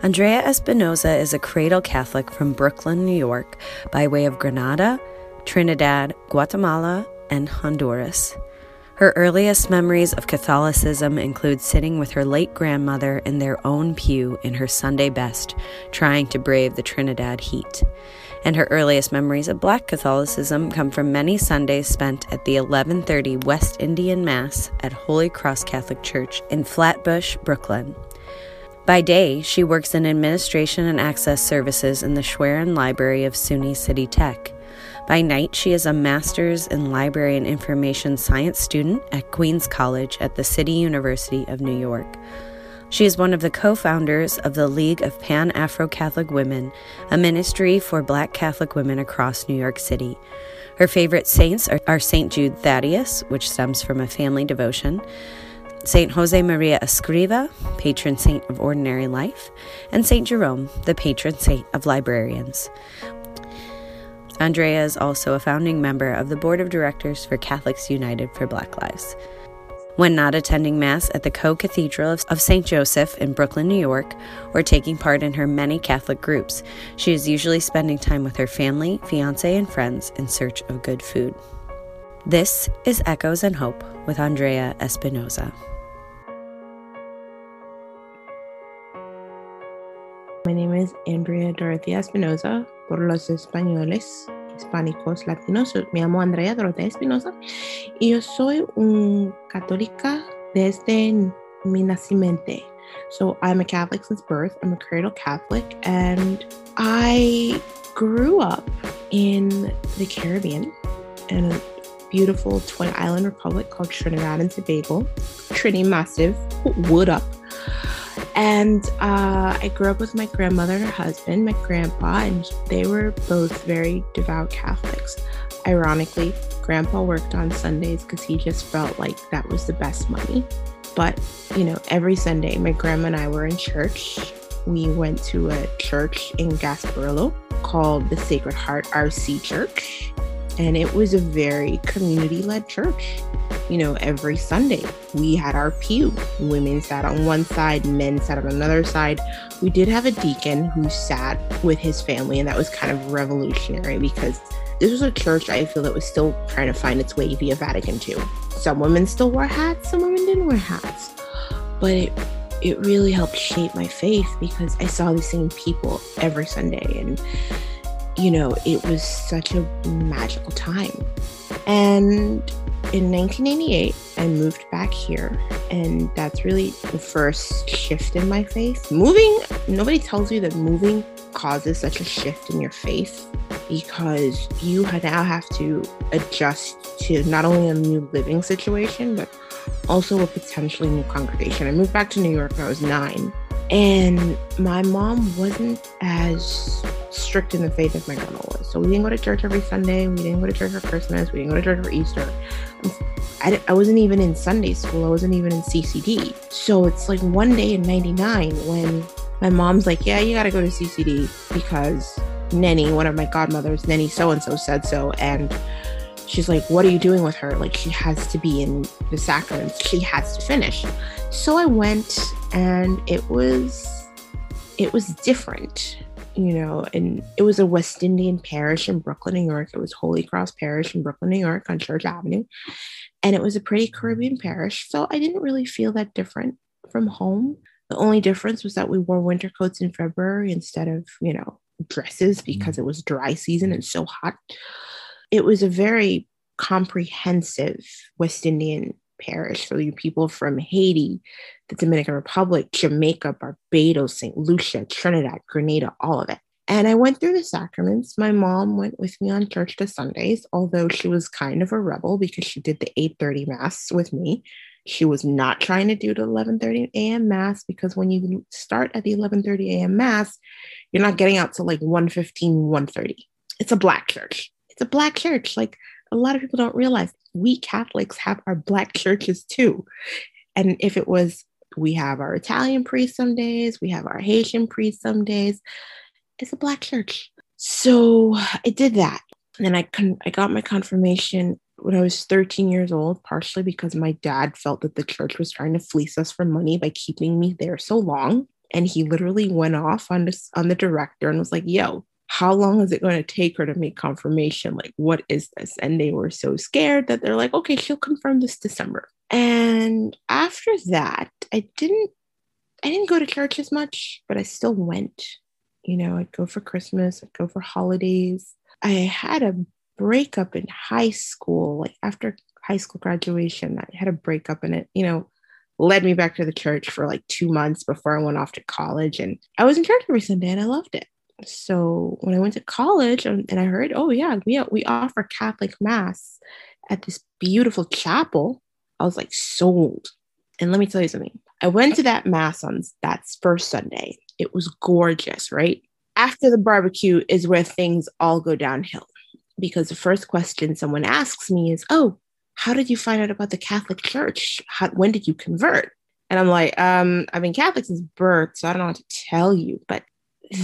Andrea Espinosa is a cradle Catholic from Brooklyn, New York, by way of Grenada, Trinidad, Guatemala, and Honduras. Her earliest memories of Catholicism include sitting with her late grandmother in their own pew in her Sunday best, trying to brave the Trinidad heat. And her earliest memories of Black Catholicism come from many Sundays spent at the 1130 West Indian Mass at Holy Cross Catholic Church in Flatbush, Brooklyn. By day, she works in administration and access services in the Schwerin Library of CUNY City Tech. By night, she is a master's in library and information science student at Queens College at the City University of New York. She is one of the co founders of the League of Pan Afro Catholic Women, a ministry for black Catholic women across New York City. Her favorite saints are, are St. Jude Thaddeus, which stems from a family devotion, St. Jose Maria Escriva, patron saint of ordinary life, and St. Jerome, the patron saint of librarians. Andrea is also a founding member of the board of directors for Catholics United for Black Lives. When not attending Mass at the Co Cathedral of St. Joseph in Brooklyn, New York, or taking part in her many Catholic groups, she is usually spending time with her family, fiance, and friends in search of good food. This is Echoes and Hope with Andrea Espinosa. Is Andrea Dorothea Espinosa, por los españoles hispánicos latinos. Me llamo Andrea Dorothea Espinosa y yo soy un católica desde mi nacimiento. So I'm a Catholic since birth. I'm a cradle Catholic and I grew up in the Caribbean in a beautiful twin island republic called Trinidad and Tobago. Trini Massive, wood up. And uh, I grew up with my grandmother and her husband, my grandpa, and they were both very devout Catholics. Ironically, grandpa worked on Sundays because he just felt like that was the best money. But, you know, every Sunday, my grandma and I were in church. We went to a church in Gasparillo called the Sacred Heart RC Church. And it was a very community led church you know, every Sunday we had our pew. Women sat on one side, men sat on another side. We did have a deacon who sat with his family, and that was kind of revolutionary because this was a church I feel that was still trying to find its way via Vatican II. Some women still wore hats, some women didn't wear hats. But it it really helped shape my faith because I saw the same people every Sunday and you know, it was such a magical time. And in 1988, I moved back here, and that's really the first shift in my faith. Moving, nobody tells you that moving causes such a shift in your faith because you now have to adjust to not only a new living situation, but also a potentially new congregation. I moved back to New York when I was nine, and my mom wasn't as strict in the faith as my grandma was. So we didn't go to church every Sunday. We didn't go to church for Christmas. We didn't go to church for Easter. I, I wasn't even in Sunday school. I wasn't even in CCD. So it's like one day in 99 when my mom's like, yeah, you got to go to CCD because Nenny, one of my godmothers, Nenny so and so said so. And she's like, what are you doing with her? Like, she has to be in the sacraments. She has to finish. So I went and it was it was different you know and it was a west indian parish in brooklyn new york. It was holy cross parish in brooklyn new york on church avenue. And it was a pretty caribbean parish so i didn't really feel that different from home. The only difference was that we wore winter coats in february instead of you know dresses mm-hmm. because it was dry season and so hot. It was a very comprehensive west indian parish for you people from Haiti, the Dominican Republic, Jamaica, Barbados, St. Lucia, Trinidad, Grenada, all of it. And I went through the sacraments. My mom went with me on church to Sundays, although she was kind of a rebel because she did the 8:30 mass with me. She was not trying to do the 11:30 a.m. mass because when you start at the 11:30 a.m. mass, you're not getting out to like 1:15, 1:30. It's a black church. It's a black church. Like a lot of people don't realize we Catholics have our Black churches too. And if it was, we have our Italian priest some days, we have our Haitian priest some days, it's a Black church. So I did that. And then I, con- I got my confirmation when I was 13 years old, partially because my dad felt that the church was trying to fleece us for money by keeping me there so long. and he literally went off on this on the director and was like, "Yo, how long is it going to take her to make confirmation? Like, what is this?" And they were so scared that they're like, "Okay, she'll confirm this December." And after that, I didn't I didn't go to church as much, but I still went. You know, I'd go for Christmas, I'd go for holidays. I had a breakup in high school, like after high school graduation, I had a breakup and it, you know, led me back to the church for like two months before I went off to college. And I was in church every Sunday and I loved it. So when I went to college and, and I heard, oh yeah, we, we offer Catholic mass at this beautiful chapel, I was like sold. And let me tell you something. I went to that mass on that first Sunday. It was gorgeous, right? After the barbecue is where things all go downhill because the first question someone asks me is, "Oh, how did you find out about the Catholic Church? How, when did you convert?" And I'm like, um, I've been Catholic since birth, so I don't know what to tell you. But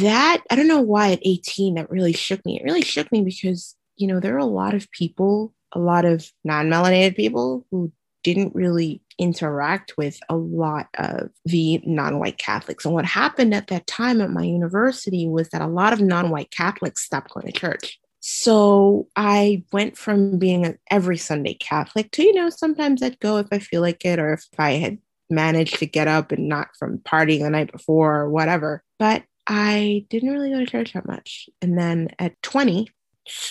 that, I don't know why at 18 that really shook me. It really shook me because, you know, there are a lot of people, a lot of non melanated people who didn't really interact with a lot of the non white Catholics. And what happened at that time at my university was that a lot of non white Catholics stopped going to church. So I went from being an every Sunday Catholic to, you know, sometimes I'd go if I feel like it or if I had managed to get up and not from partying the night before or whatever. But I didn't really go to church that much. And then at 20,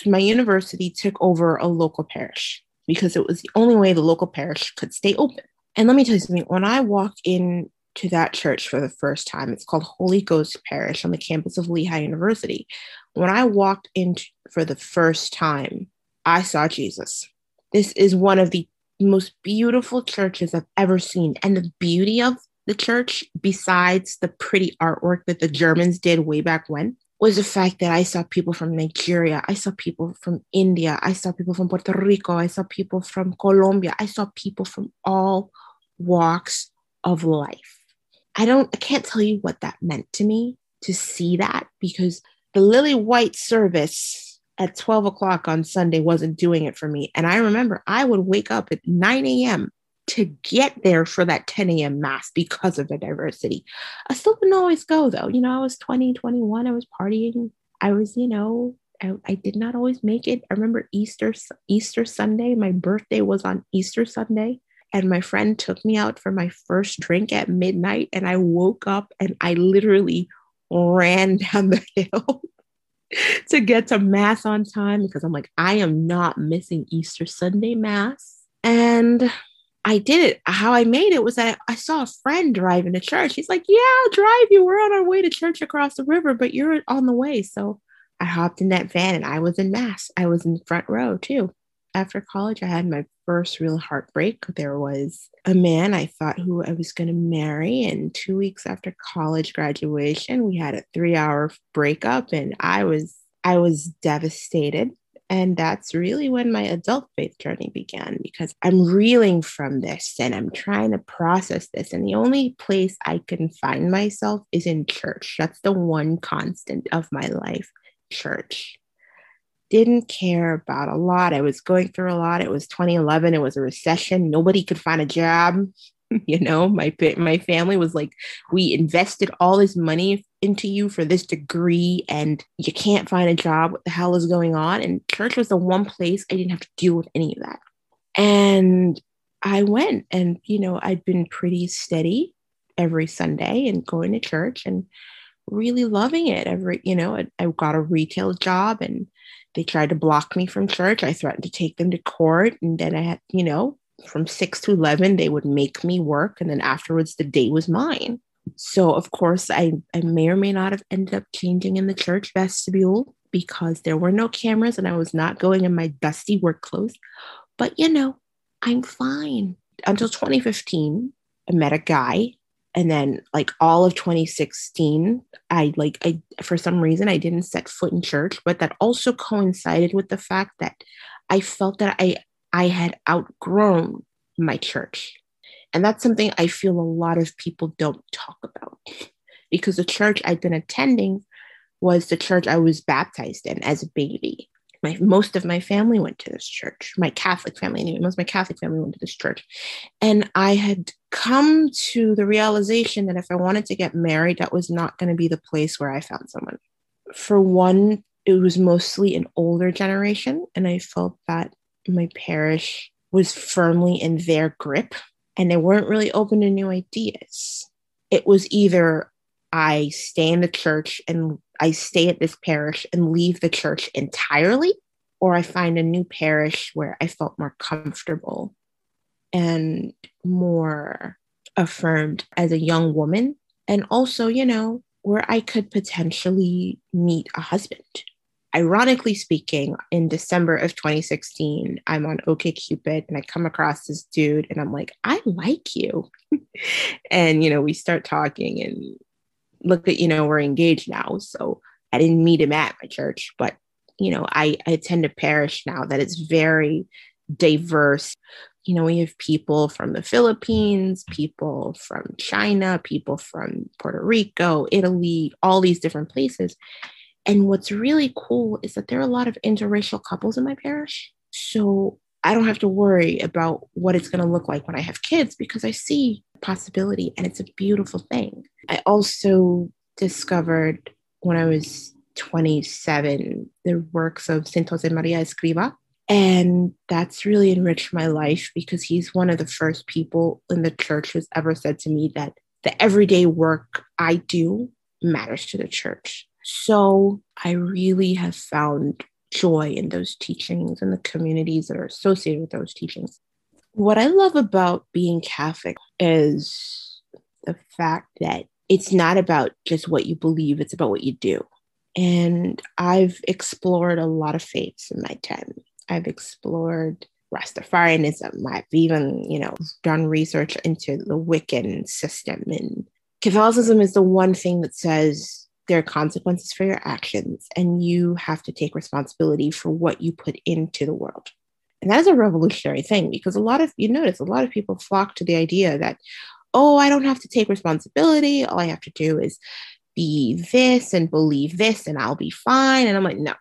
my university took over a local parish because it was the only way the local parish could stay open. And let me tell you something when I walked in to that church for the first time, it's called Holy Ghost Parish on the campus of Lehigh University. When I walked in for the first time, I saw Jesus. This is one of the most beautiful churches I've ever seen. And the beauty of the church, besides the pretty artwork that the Germans did way back when, was the fact that I saw people from Nigeria, I saw people from India, I saw people from Puerto Rico, I saw people from Colombia, I saw people from all walks of life. I don't, I can't tell you what that meant to me to see that because the Lily White service at 12 o'clock on Sunday wasn't doing it for me. And I remember I would wake up at 9 a.m to get there for that 10 a.m. mass because of the diversity. I still didn't always go though. You know, I was 20, 21, I was partying. I was, you know, I, I, did not always make it. I remember Easter Easter Sunday. My birthday was on Easter Sunday. And my friend took me out for my first drink at midnight. And I woke up and I literally ran down the hill to get to Mass on time because I'm like, I am not missing Easter Sunday Mass. And I did it. How I made it was that I saw a friend driving to church. He's like, Yeah, I'll drive you. We're on our way to church across the river, but you're on the way. So I hopped in that van and I was in Mass. I was in the front row too. After college, I had my first real heartbreak. There was a man I thought who I was going to marry. And two weeks after college graduation, we had a three hour breakup and I was I was devastated. And that's really when my adult faith journey began because I'm reeling from this and I'm trying to process this. And the only place I can find myself is in church. That's the one constant of my life church. Didn't care about a lot. I was going through a lot. It was 2011, it was a recession. Nobody could find a job. you know my my family was like we invested all this money into you for this degree and you can't find a job what the hell is going on? And church was the one place i didn't have to deal with any of that. And i went and you know i'd been pretty steady every sunday and going to church and really loving it. Every you know I, I got a retail job and they tried to block me from church. I threatened to take them to court. And then i had you know from 6 to 11 they would make me work. And then afterwards the day was mine so of course I, I may or may not have ended up changing in the church vestibule because there were no cameras and i was not going in my dusty work clothes. But you know i'm fine. Until 2015 i met a guy. And then like all of 2016 i like i for some reason i didn't set foot in church. But that also coincided with the fact that i felt that i I had outgrown my church. And that's something I feel a lot of people don't talk about. Because the church I'd been attending was the church I was baptized in as a baby. my most of my family went to this church. My catholic family anyway. Most of my catholic family went to this church. And i had come to the realization that if i wanted to get married that was not going to be the place where i found someone. For one it was mostly an older generation and i felt that my parish was firmly in their grip and they weren't really open to new ideas it was either i stay in the church and I stay at this parish and leave the church entirely, or I find a new parish where I felt more comfortable and more affirmed as a young woman. And also, you know, where I could potentially meet a husband. Ironically speaking, in December of 2016, I'm on OkCupid and I come across this dude and I'm like, I like you. and, you know, we start talking and look at, you know, we're engaged now. So I didn't meet him at my church, but, you know, I, I attend a parish now that is very diverse. You know, we have people from the Philippines, people from China, people from Puerto Rico, Italy, all these different places. And what's really cool is that there are a lot of interracial couples in my parish. So I don't have to worry about what it's going to look like when I have kids because I see possibility and it's a beautiful thing. I also discovered when I was 27 the works of Saint Jose Maria Escriva. And that's really enriched my life because he's one of the first people in the church who's ever said to me that the everyday work I do matters to the church. So I really have found joy in those teachings and the communities that are associated with those teachings. What I love about being Catholic is the fact that it's not about just what you believe, it's about what you do. And I've explored a lot of faiths in my time. I've explored Rastafarianism. I've even, you know, done research into the Wiccan system. And Catholicism is the one thing that says there are consequences for your actions, and you have to take responsibility for what you put into the world. And that is a revolutionary thing because a lot of, you notice, a lot of people flock to the idea that, oh, I don't have to take responsibility. All I have to do is be this and believe this and I'll be fine. And I'm like, no.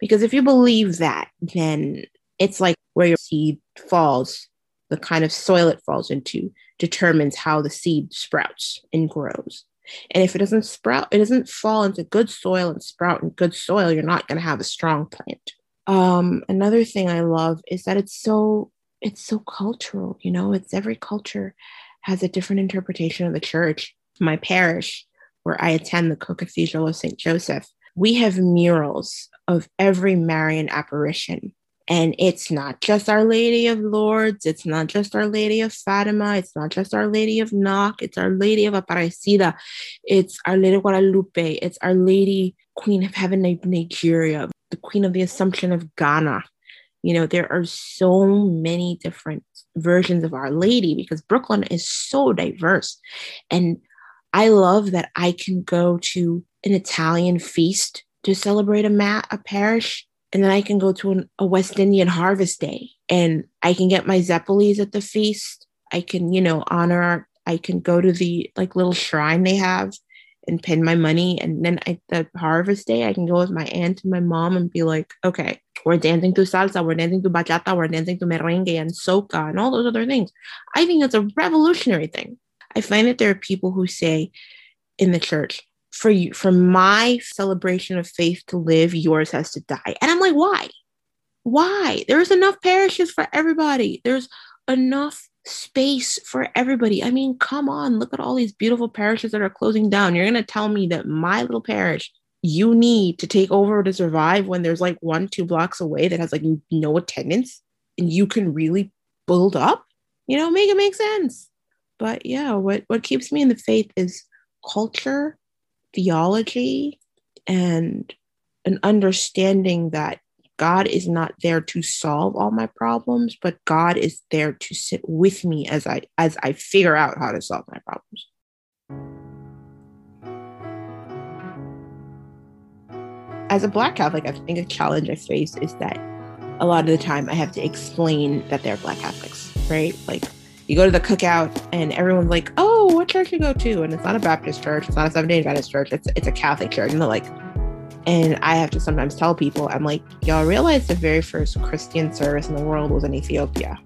Because if you believe that, then it's like where your seed falls, the kind of soil it falls into determines how the seed sprouts and grows. And if it doesn't sprout, it doesn't fall into good soil and sprout in good soil, you're not going to have a strong plant. Um, another thing I love is that it's so it's so cultural. You know, it's every culture has a different interpretation of the church. My parish, where I attend the Co-Cathedral of St. Joseph, we have murals of every Marian apparition. And it's not just Our Lady of Lourdes, it's not just Our Lady of Fatima, it's not just Our Lady of Knock, it's Our Lady of Aparecida, it's Our Lady of Guadalupe, it's Our Lady Queen of Heaven of Nigeria, the Queen of the Assumption of Ghana. You know, there are so many different versions of Our Lady because Brooklyn is so diverse. And I love that I can go to an Italian feast to celebrate a mat, a parish, and then I can go to an, a West Indian harvest day and I can get my zeppelis at the feast. I can, you know, honor, I can go to the like little shrine they have and pin my money. And then at the harvest day, I can go with my aunt and my mom and be like, okay, we're dancing to salsa, we're dancing to bachata, we're dancing to merengue and soca and all those other things. I think that's a revolutionary thing. I find that there are people who say in the church, for you, for my celebration of faith to live, yours has to die. And I'm like, why? Why? There's enough parishes for everybody. There's enough space for everybody. I mean, come on, look at all these beautiful parishes that are closing down. You're going to tell me that my little parish, you need to take over to survive when there's like one, two blocks away that has like no attendance and you can really build up? You know, make it make sense. But yeah, what, what keeps me in the faith is culture, theology, and an understanding that God is not there to solve all my problems, but God is there to sit with me as I as I figure out how to solve my problems. As a black Catholic, I think a challenge I face is that a lot of the time I have to explain that they're black Catholics, right? Like you go to the cookout and everyone's like, "Oh, what church you go to?" And it's not a Baptist church, it's not a Seventh Day Adventist church, it's it's a Catholic church, and they're like, And I have to sometimes tell people, I'm like, y'all realize the very first Christian service in the world was in Ethiopia.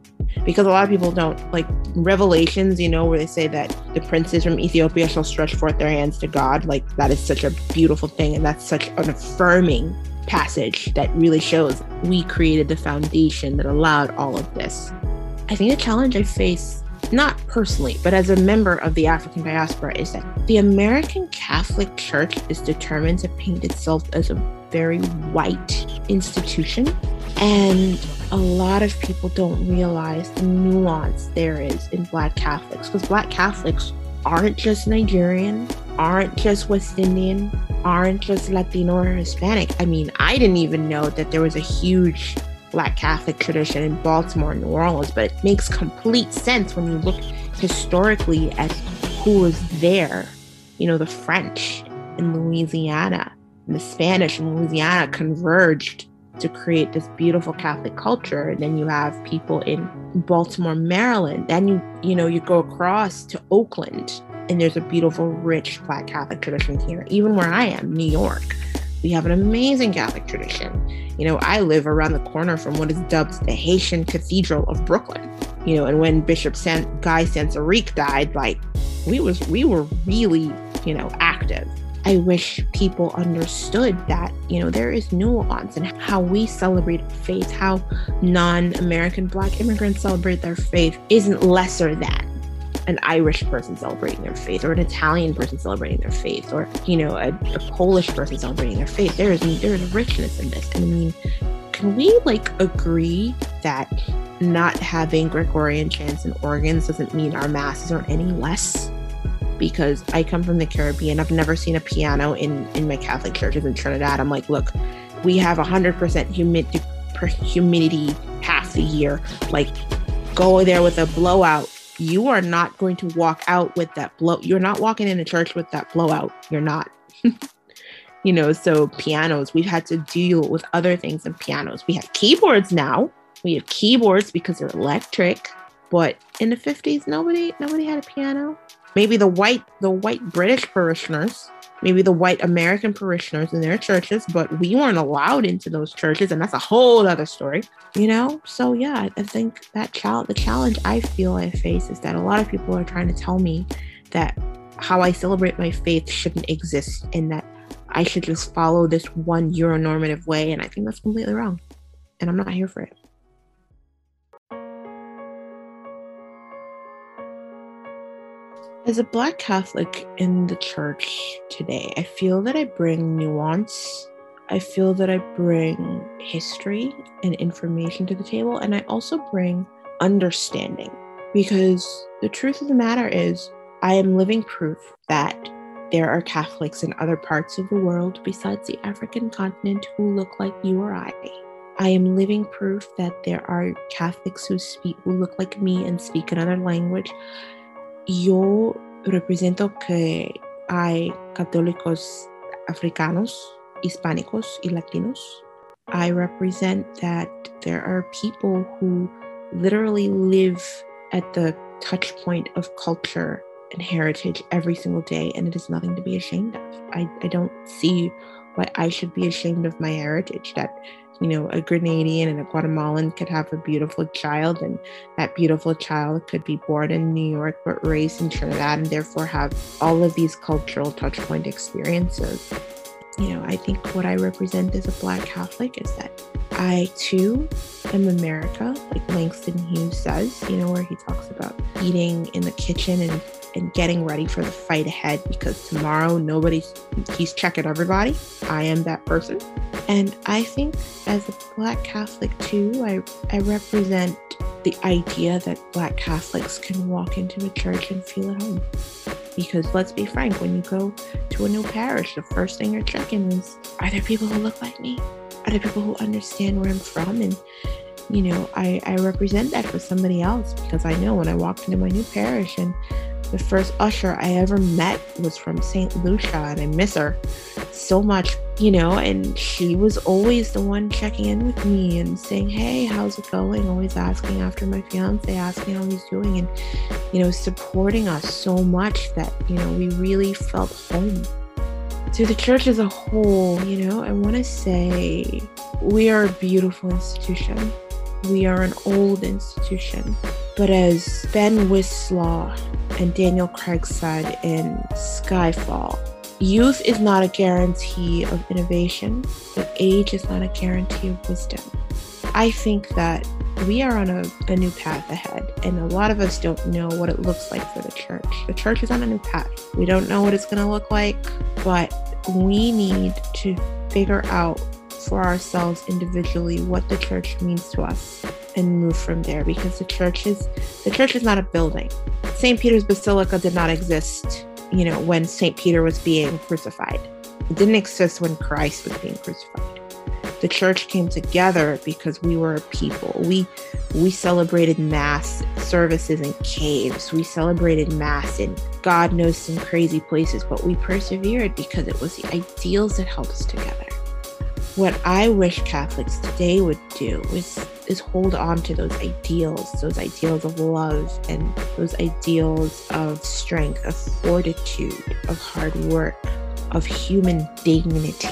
Because a lot of people don't like revelations, you know, where they say that the princes from Ethiopia shall stretch forth their hands to God. Like, that is such a beautiful thing. And that's such an affirming passage that really shows we created the foundation that allowed all of this. I think the challenge I face, not personally, but as a member of the African diaspora, is that the American Catholic Church is determined to paint itself as a very white institution. And a lot of people don't realize the nuance there is in Black Catholics because Black Catholics aren't just Nigerian, aren't just West Indian, aren't just Latino or Hispanic. I mean, I didn't even know that there was a huge Black Catholic tradition in Baltimore and New Orleans, but it makes complete sense when you look historically at who was there. You know, the French in Louisiana and the Spanish in Louisiana converged to create this beautiful Catholic culture. And then you have people in Baltimore, Maryland. Then you, you know, you go across to Oakland and there's a beautiful, rich Black Catholic tradition here. Even where I am, New York, we have an amazing Catholic tradition. You know, I live around the corner from what is dubbed the Haitian Cathedral of Brooklyn. You know, and when Bishop San- Guy Sansaricq died, like we was we were really, you know, active. I wish people understood that, you know, there is nuance in how we celebrate faith, how non American Black immigrants celebrate their faith isn't lesser than an Irish person celebrating their faith or an Italian person celebrating their faith or, you know, a, a Polish person celebrating their faith. There is, there is richness in this. And I mean, can we like agree that not having Gregorian chants and organs doesn't mean our masses aren't any less? because I come from the Caribbean. I've never seen a piano in in my Catholic churches in Trinidad. I'm like, look, we have 100% humidity humidity half the year. Like, go there with a blowout. You are not going to walk out with that blow. You're not walking into church with that blowout. You're not. you know, so pianos, we've had to deal with other things than pianos. We have keyboards now. We have keyboards because they're electric. But in the 50s, nobody nobody had a piano maybe the white the white british parishioners maybe the white american parishioners in their churches but we weren't allowed into those churches and that's a whole other story you know? So yeah i think that child the challenge i feel i face is that a lot of people are trying to tell me that how i celebrate my faith shouldn't exist and that i should just follow this one euronormative way and i think that's completely wrong and i'm not here for it As a Black Catholic in the church today, I feel that I bring nuance. I feel that I bring history and information to the table, and I also bring understanding. Because the truth of the matter is, I am living proof that there are Catholics in other parts of the world besides the African continent who look like you or I. I am living proof that there are Catholics who speak who look like me and speak another language yo represento que hay católicos africanos, hispánicos y latinos. I represent that there are people who literally live at the touch point of culture and heritage every single day, and it is nothing to be ashamed of. I, I don't see why I should be ashamed of my heritage. That you know, a Grenadian and a Guatemalan could have a beautiful child, and that beautiful child could be born in New York but raised in Trinidad and therefore have all of these cultural touchpoint experiences. You know, I think what I represent as a Black Catholic is that I too am America, like Langston Hughes says, you know, where he talks about eating in the kitchen and, and getting ready for the fight ahead because tomorrow nobody's, he's checking everybody. I am that person. And I think as a Black Catholic too, I, I represent the idea that Black Catholics can walk into a church and feel at home. Because let's be frank, when you go to a new parish, the first thing you're checking is are there people who look like me? Are there people who understand where I'm from? And, you know, I, I represent that for somebody else because I know when I walked into my new parish and the first usher I ever met was from St. Lucia, and I miss her so much, you know. And she was always the one checking in with me and saying, Hey, how's it going? Always asking after my fiance, asking how he's doing, and, you know, supporting us so much that, you know, we really felt home. to the church as a whole, you know, I want to say we are a beautiful institution. We are an old institution. But as Ben Whishaw and Daniel Craig said in Skyfall, youth is not a guarantee of innovation, but age is not a guarantee of wisdom. I think that we are on a, a new path ahead, and a lot of us don't know what it looks like for the church. The church is on a new path. We don't know what it's going to look like, but we need to figure out for ourselves individually what the church means to us and move from there because the church is the church is not a building. St. Peter's Basilica did not exist, you know, when St. Peter was being crucified. It didn't exist when Christ was being crucified. The church came together because we were a people. We we celebrated mass services in caves. We celebrated mass in God knows some crazy places, but we persevered because it was the ideals that held us together. What I wish Catholics today would do is is hold on to those ideals, those ideals of love and those ideals of strength, of fortitude, of hard work, of human dignity